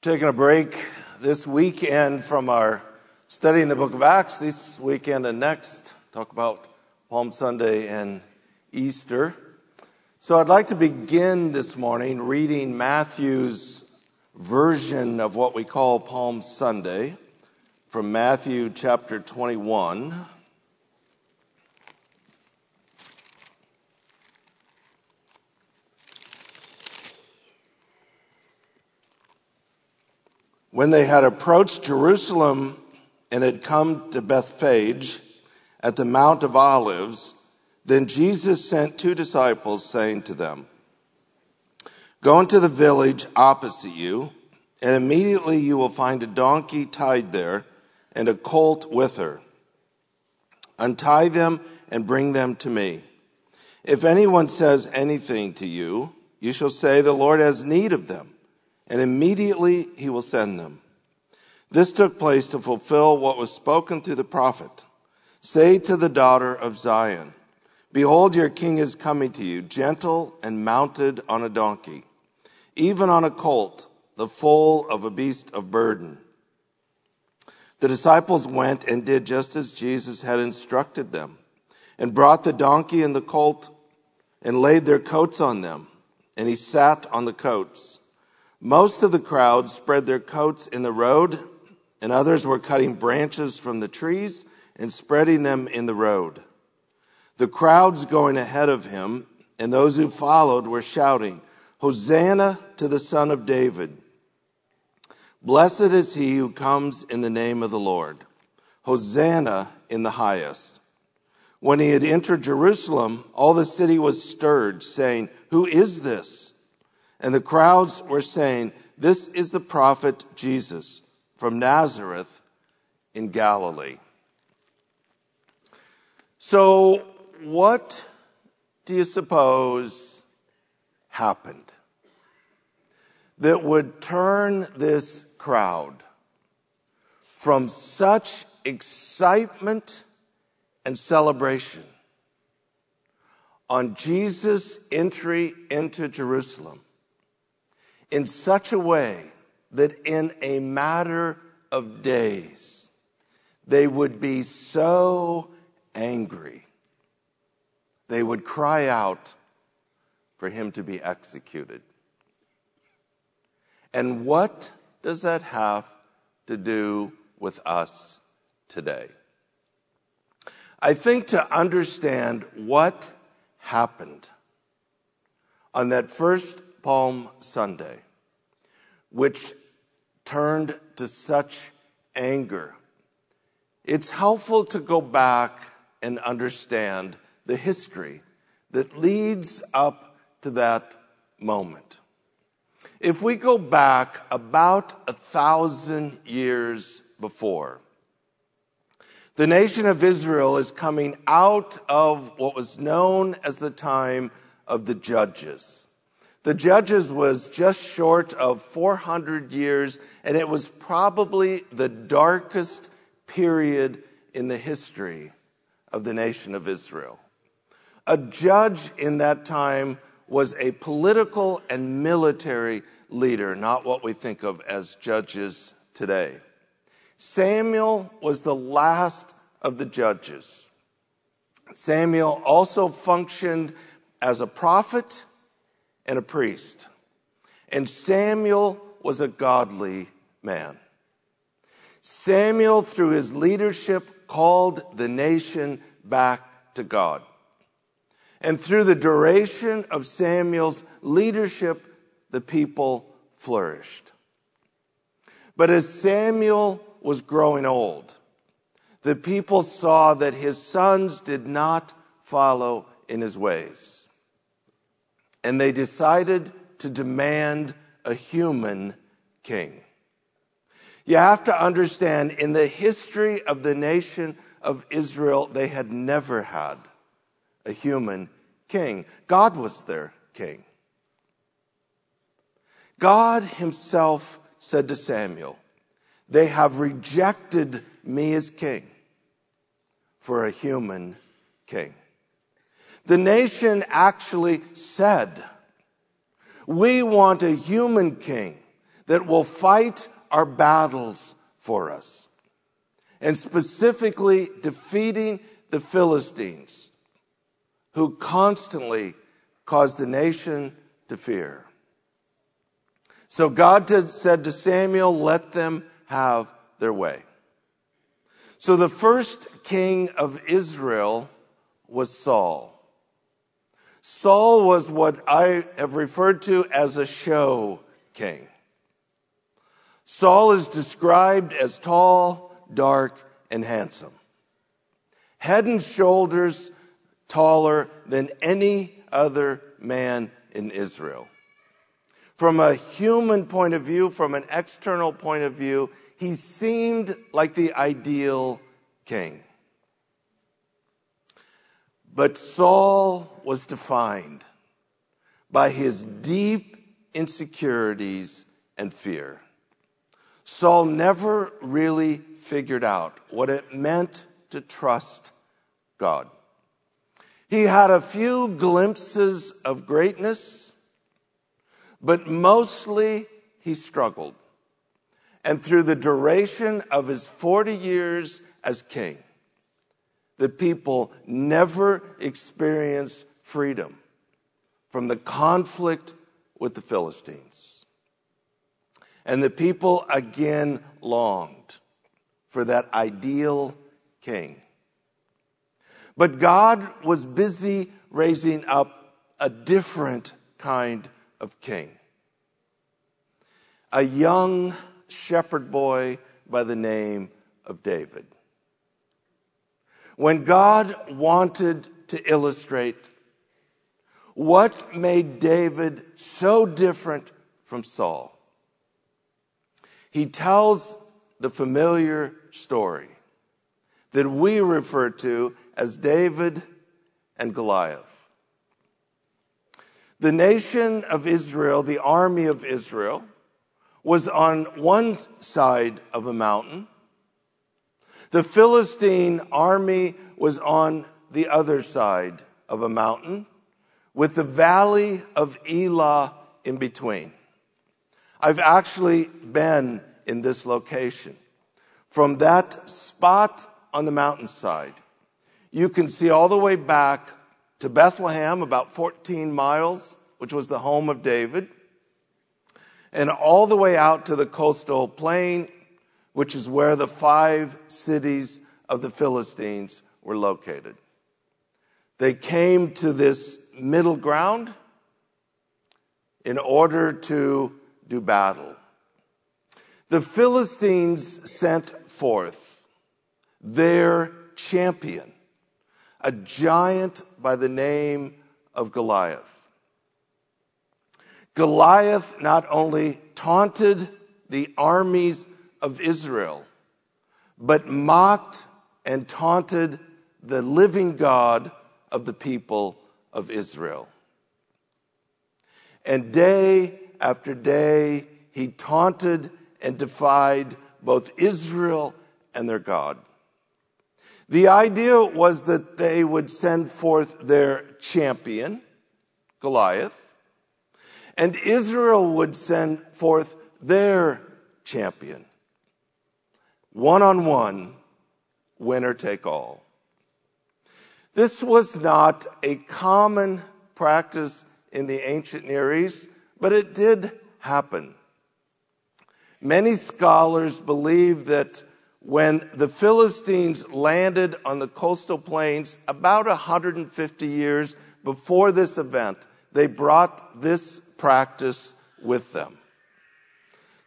Taking a break this weekend from our study in the book of Acts, this weekend and next, talk about Palm Sunday and Easter. So I'd like to begin this morning reading Matthew's version of what we call Palm Sunday from Matthew chapter 21. When they had approached Jerusalem and had come to Bethphage at the Mount of Olives, then Jesus sent two disciples, saying to them, Go into the village opposite you, and immediately you will find a donkey tied there and a colt with her. Untie them and bring them to me. If anyone says anything to you, you shall say, The Lord has need of them and immediately he will send them. This took place to fulfill what was spoken through the prophet. Say to the daughter of Zion, Behold, your king is coming to you, gentle and mounted on a donkey, even on a colt, the foal of a beast of burden. The disciples went and did just as Jesus had instructed them, and brought the donkey and the colt and laid their coats on them, and he sat on the coats. Most of the crowd spread their coats in the road, and others were cutting branches from the trees and spreading them in the road. The crowds going ahead of him and those who followed were shouting, Hosanna to the Son of David. Blessed is he who comes in the name of the Lord. Hosanna in the highest. When he had entered Jerusalem, all the city was stirred, saying, Who is this? And the crowds were saying, This is the prophet Jesus from Nazareth in Galilee. So, what do you suppose happened that would turn this crowd from such excitement and celebration on Jesus' entry into Jerusalem in such a way that in a matter of days they would be so angry, they would cry out for him to be executed. And what does that have to do with us today? I think to understand what happened on that first Palm Sunday, which turned to such anger. It's helpful to go back and understand the history that leads up to that moment. If we go back about a thousand years before, the nation of Israel is coming out of what was known as the time of the judges. The Judges was just short of 400 years, and it was probably the darkest period in the history of the nation of Israel. A judge in that time was a political and military leader, not what we think of as judges today. Samuel was the last of the judges. Samuel also functioned as a prophet and a priest. And Samuel was a godly man. Samuel, through his leadership, called the nation back to God. And through the duration of Samuel's leadership, the people flourished. But as Samuel was growing old, the people saw that his sons did not follow in his ways and they decided to demand a human king. You have to understand, in the history of the nation of Israel, they had never had a human king. God was their king. God himself said to Samuel, They have rejected me as king for a human king. The nation actually said, We want a human king that will fight our battles for us. And specifically defeating the Philistines, who constantly cause the nation to fear. So God said to Samuel, Let them have their way. So the first king of Israel was Saul. Saul was what I have referred to as a show king. Saul is described as tall, dark, and handsome. Head and shoulders taller than any other man in Israel. From a human point of view, from an external point of view, he seemed like the ideal king. But Saul was defined by his deep insecurities and fear. Saul never really figured out what it meant to trust God. He had a few glimpses of greatness, but mostly he struggled. And through the duration of his 40 years as king, the people never experienced freedom from the conflict with the Philistines. And the people again longed for that ideal king. But God was busy raising up a different kind of king. A young shepherd boy by the name of David. When God wanted to illustrate what made David so different from Saul, he tells the familiar story that we refer to as David and Goliath. The nation of Israel, the army of Israel, was on one side of a mountain. The Philistine army was on the other side of a mountain with the valley of Elah in between. I've actually been in this location. From that spot on the mountainside, you can see all the way back to Bethlehem, about 14 miles, which was the home of David, and all the way out to the coastal plain, which is where the five cities of the Philistines were located. They came to this middle ground in order to do battle. The Philistines sent forth their champion, a giant by the name of Goliath. Goliath not only taunted the armies of Israel, but mocked and taunted the living God of the people of Israel. And day after day, he taunted and defied both Israel and their God. The idea was that they would send forth their champion, Goliath, and Israel would send forth their champion. One on one, winner take all. This was not a common practice in the ancient Near East, but it did happen. Many scholars believe that when the Philistines landed on the coastal plains about 150 years before this event, they brought this practice with them.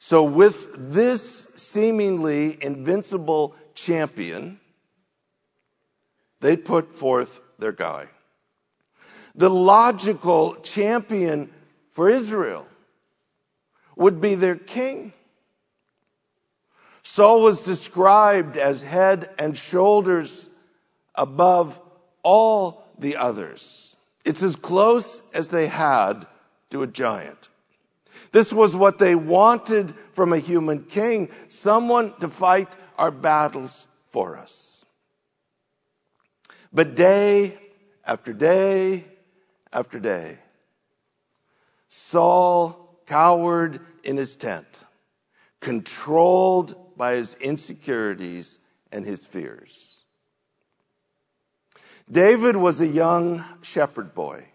So, with this seemingly invincible champion, they put forth their guy. The logical champion for Israel would be their king. Saul was described as head and shoulders above all the others. It's as close as they had to a giant. This was what they wanted from a human king, someone to fight our battles for us. But day after day after day, Saul cowered in his tent, controlled by his insecurities and his fears. David was a young shepherd boy.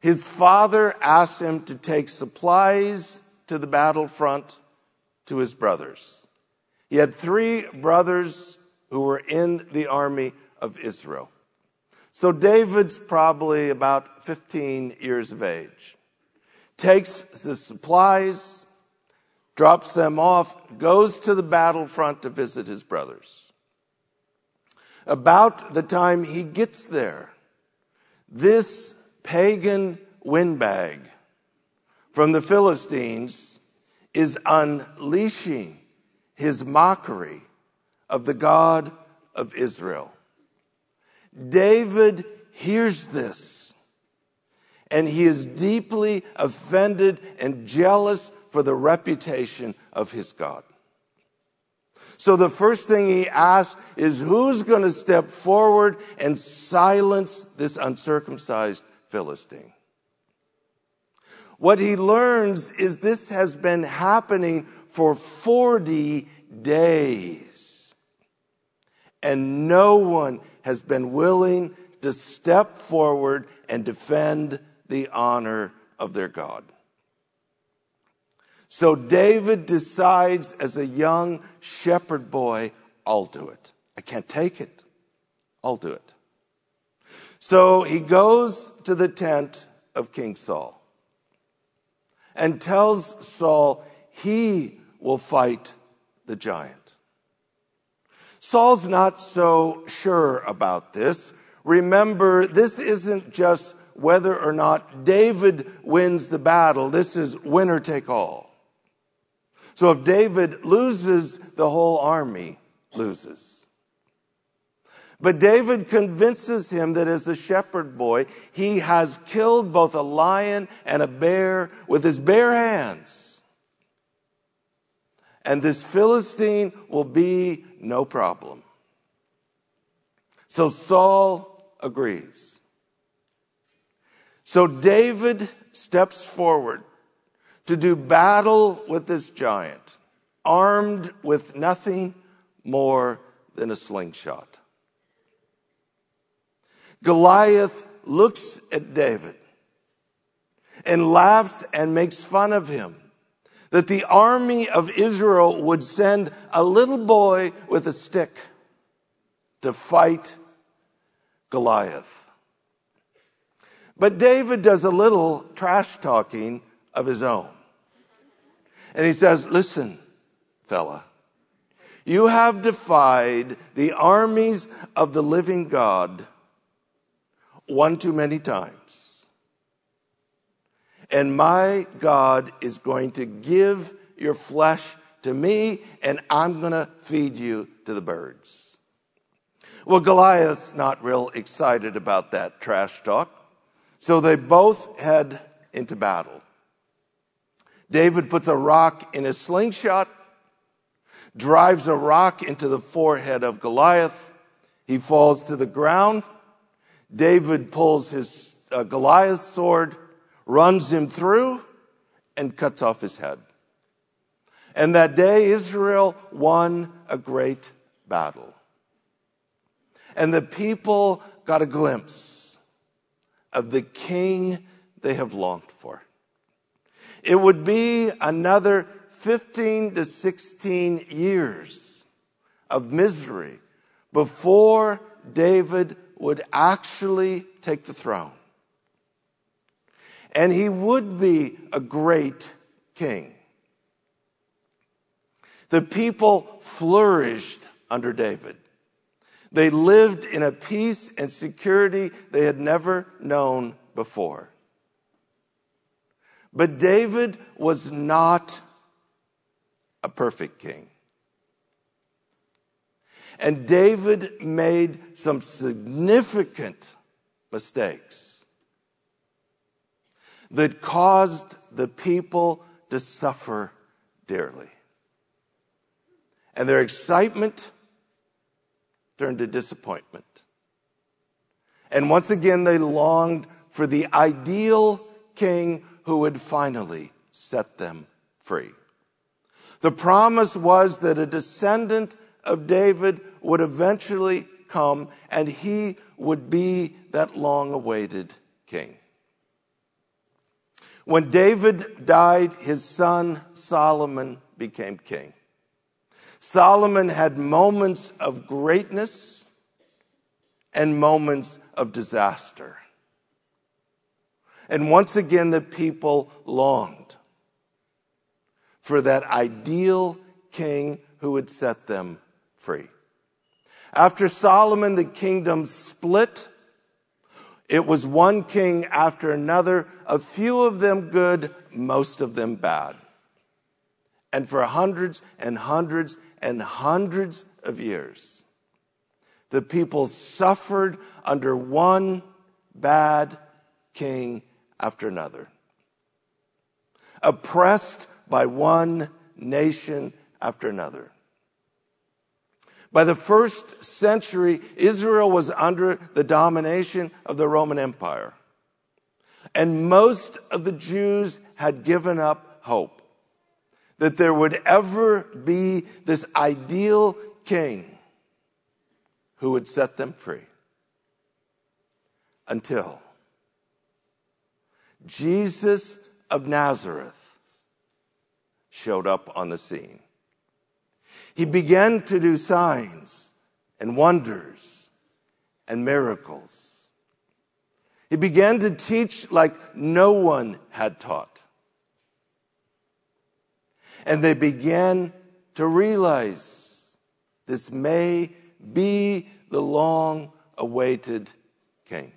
His father asked him to take supplies to the battlefront to his brothers. He had three brothers who were in the army of Israel. So David's probably about 15 years of age. Takes the supplies, drops them off, goes to the battlefront to visit his brothers. About the time he gets there, this pagan windbag from the Philistines is unleashing his mockery of the God of Israel. David hears this and he is deeply offended and jealous for the reputation of his God. So the first thing he asks is who's going to step forward and silence this uncircumcised Philistine? What he learns is this has been happening for 40 days. And no one has been willing to step forward and defend the honor of their God. So David decides as a young shepherd boy, I'll do it. I can't take it. I'll do it. So he goes to the tent of King Saul and tells Saul he will fight the giant. Saul's not so sure about this. Remember, this isn't just whether or not David wins the battle. This is winner take all. So if David loses, the whole army loses. But David convinces him that as a shepherd boy, he has killed both a lion and a bear with his bare hands. And this Philistine will be no problem. So Saul agrees. So David steps forward to do battle with this giant, armed with nothing more than a slingshot. Goliath looks at David and laughs and makes fun of him that the army of Israel would send a little boy with a stick to fight Goliath. But David does a little trash talking of his own. And he says, Listen, fella, you have defied the armies of the living God one too many times and my God is going to give your flesh to me, and I'm going to feed you to the birds. Well, Goliath's not real excited about that trash talk, so they both head into battle. David puts a rock in his slingshot, drives a rock into the forehead of Goliath. He falls to the ground. David pulls his uh, Goliath's sword runs him through, and cuts off his head. And that day, Israel won a great battle. And the people got a glimpse of the king they have longed for. It would be another 15 to 16 years of misery before David would actually take the throne and he would be a great king. The people flourished under David. They lived in a peace and security they had never known before. But David was not a perfect king. And David made some significant mistakes that caused the people to suffer dearly. And their excitement turned to disappointment. And once again, they longed for the ideal king who would finally set them free. The promise was that a descendant of David would eventually come and he would be that long awaited king. When David died, his son Solomon became king. Solomon had moments of greatness and moments of disaster. And once again, the people longed for that ideal king who would set them free. After Solomon, the kingdom split. It was one king after another, a few of them good, most of them bad. And for hundreds and hundreds and hundreds of years, the people suffered under one bad king after another, oppressed by one nation after another. By the first century, Israel was under the domination of the Roman Empire. And most of the Jews had given up hope that there would ever be this ideal king who would set them free. Until Jesus of Nazareth showed up on the scene. He began to do signs and wonders and miracles. He began to teach like no one had taught. And they began to realize this may be the long awaited king.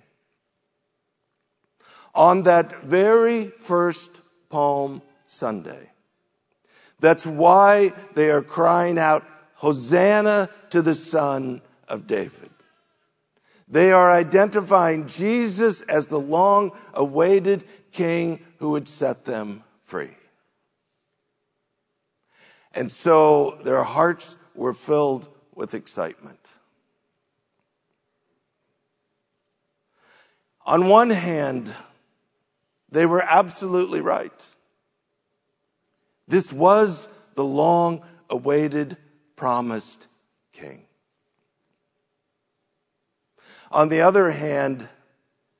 On that very first Palm Sunday, that's why they are crying out, Hosanna to the Son of David. They are identifying Jesus as the long awaited king who would set them free. And so their hearts were filled with excitement. On one hand, they were absolutely right. This was the long awaited promised king. On the other hand,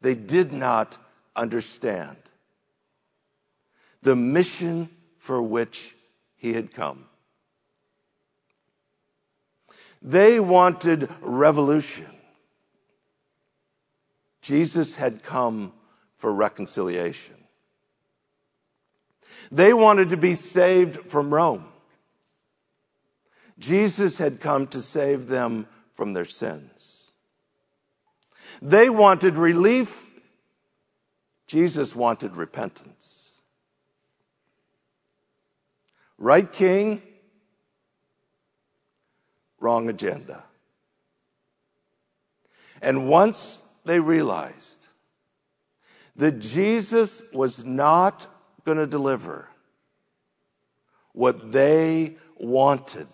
they did not understand the mission for which he had come. They wanted revolution. Jesus had come for reconciliation. They wanted to be saved from Rome. Jesus had come to save them from their sins. They wanted relief. Jesus wanted repentance. Right king, wrong agenda. And once they realized that Jesus was not going to deliver what they wanted.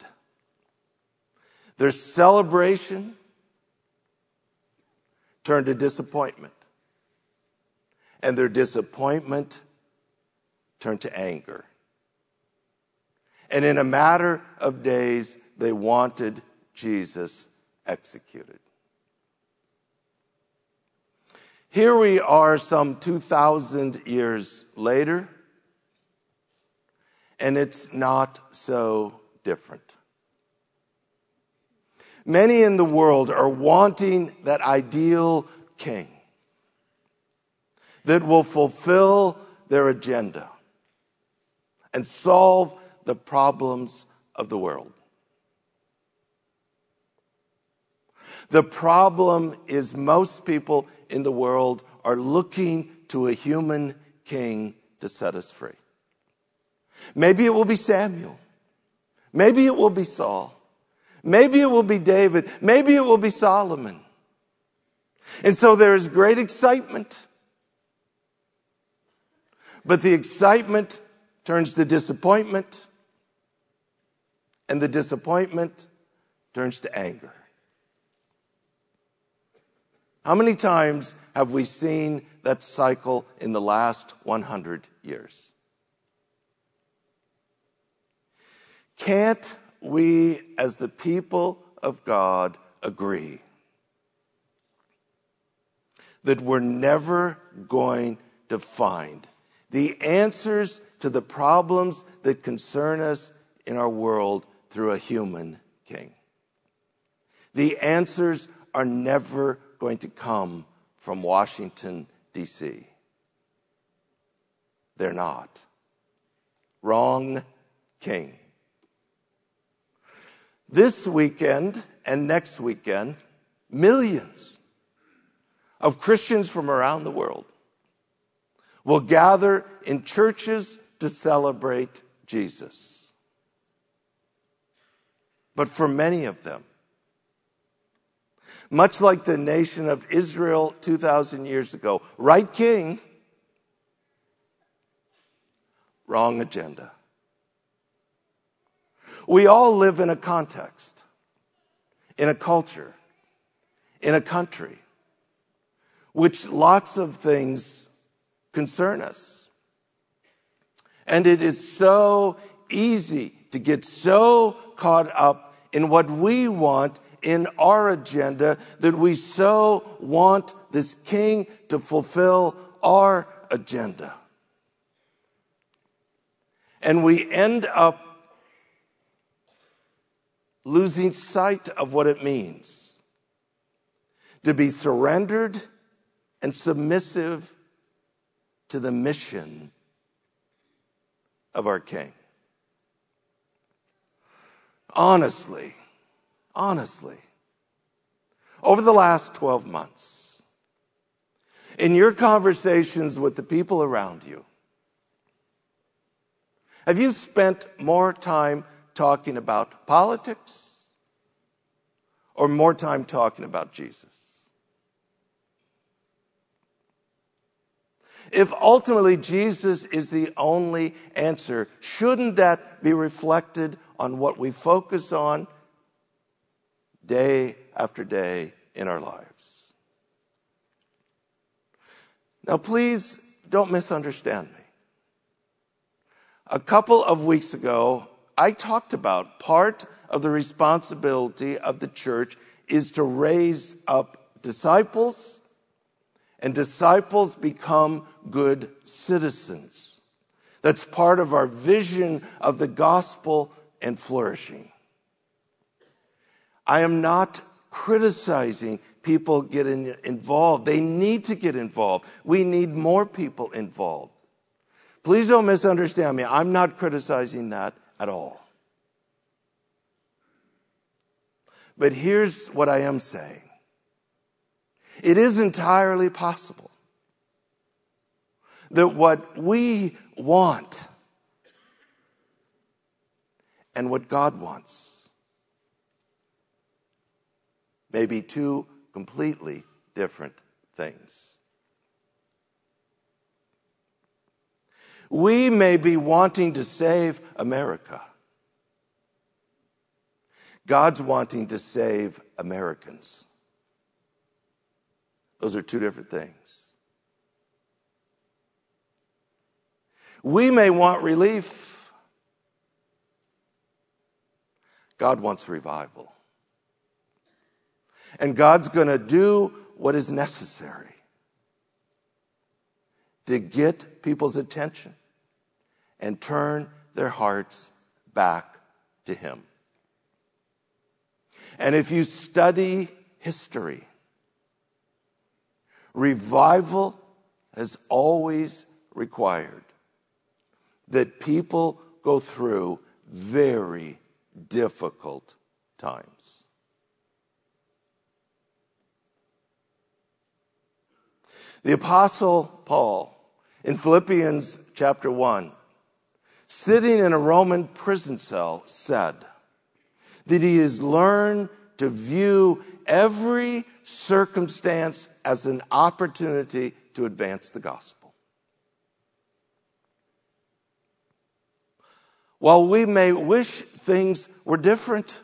Their celebration turned to disappointment. And their disappointment turned to anger. And in a matter of days, they wanted Jesus executed. Here we are some 2,000 years later and it's not so different. Many in the world are wanting that ideal king that will fulfill their agenda and solve the problems of the world. The problem is most people in the world are looking to a human king to set us free. Maybe it will be Samuel. Maybe it will be Saul. Maybe it will be David. Maybe it will be Solomon. And so there is great excitement. But the excitement turns to disappointment. And the disappointment turns to anger. How many times have we seen that cycle in the last 100 years? Can't we, as the people of God, agree that we're never going to find the answers to the problems that concern us in our world through a human king? The answers are never going to come from Washington, D.C. They're not. Wrong king. This weekend and next weekend, millions of Christians from around the world will gather in churches to celebrate Jesus. But for many of them, much like the nation of Israel 2,000 years ago, right king, wrong agenda. We all live in a context, in a culture, in a country, which lots of things concern us. And it is so easy to get so caught up in what we want in our agenda that we so want this king to fulfill our agenda. And we end up losing sight of what it means to be surrendered and submissive to the mission of our King. Honestly, honestly, over the last 12 months, in your conversations with the people around you, have you spent more time talking about politics or more time talking about Jesus? If ultimately Jesus is the only answer, shouldn't that be reflected on what we focus on day after day in our lives? Now, please don't misunderstand me. A couple of weeks ago, I talked about part of the responsibility of the church is to raise up disciples, and disciples become good citizens. That's part of our vision of the gospel and flourishing. I am not criticizing people getting involved. They need to get involved. We need more people involved. Please don't misunderstand me. I'm not criticizing that at all. But here's what I am saying it is entirely possible that what we want and what God wants may be two completely different things. We may be wanting to save America. God's wanting to save Americans. Those are two different things. We may want relief. God wants revival. And God's going to do what is necessary to get people's attention and turn their hearts back to Him. And if you study history, revival has always required that people go through very difficult times. The Apostle Paul in Philippians chapter 1 sitting in a Roman prison cell, said that he has learned to view every circumstance as an opportunity to advance the gospel. While we may wish things were different,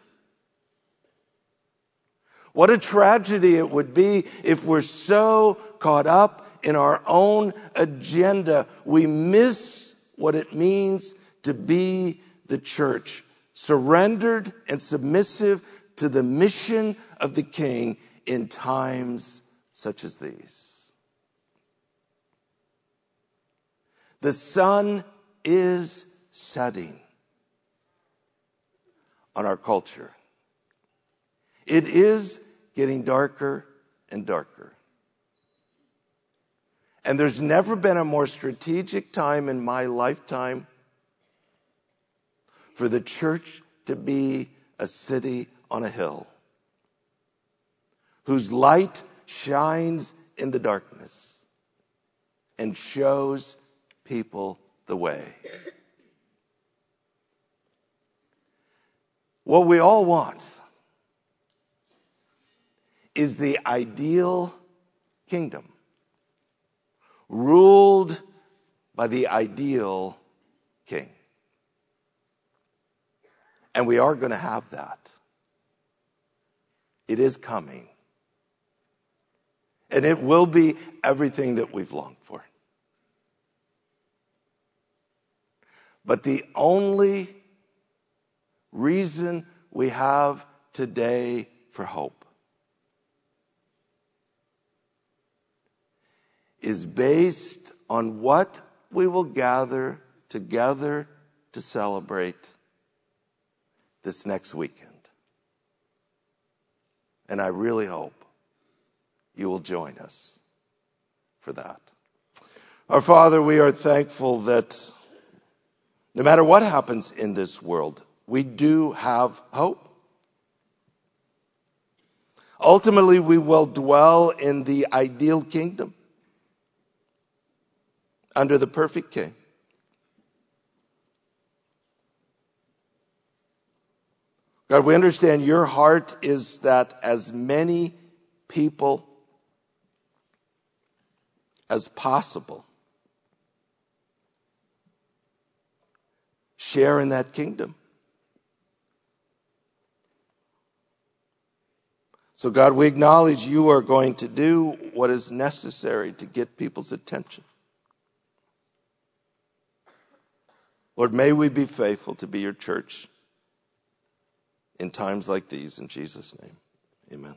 what a tragedy it would be if we're so caught up in our own agenda, we miss what it means to be the church surrendered and submissive to the mission of the king in times such as these. The sun is setting on our culture. It is getting darker and darker. And there's never been a more strategic time in my lifetime for the church to be a city on a hill whose light shines in the darkness and shows people the way. What we all want is the ideal kingdom ruled by the ideal king. And we are going to have that. It is coming. And it will be everything that we've longed for. But the only reason we have today for hope is based on what we will gather together to celebrate this next weekend. And I really hope you will join us for that. Our Father, we are thankful that no matter what happens in this world, we do have hope. Ultimately, we will dwell in the ideal kingdom under the perfect king. God, we understand your heart is that as many people as possible share in that kingdom. So, God, we acknowledge you are going to do what is necessary to get people's attention. Lord, may we be faithful to be your church in times like these. In Jesus' name, amen.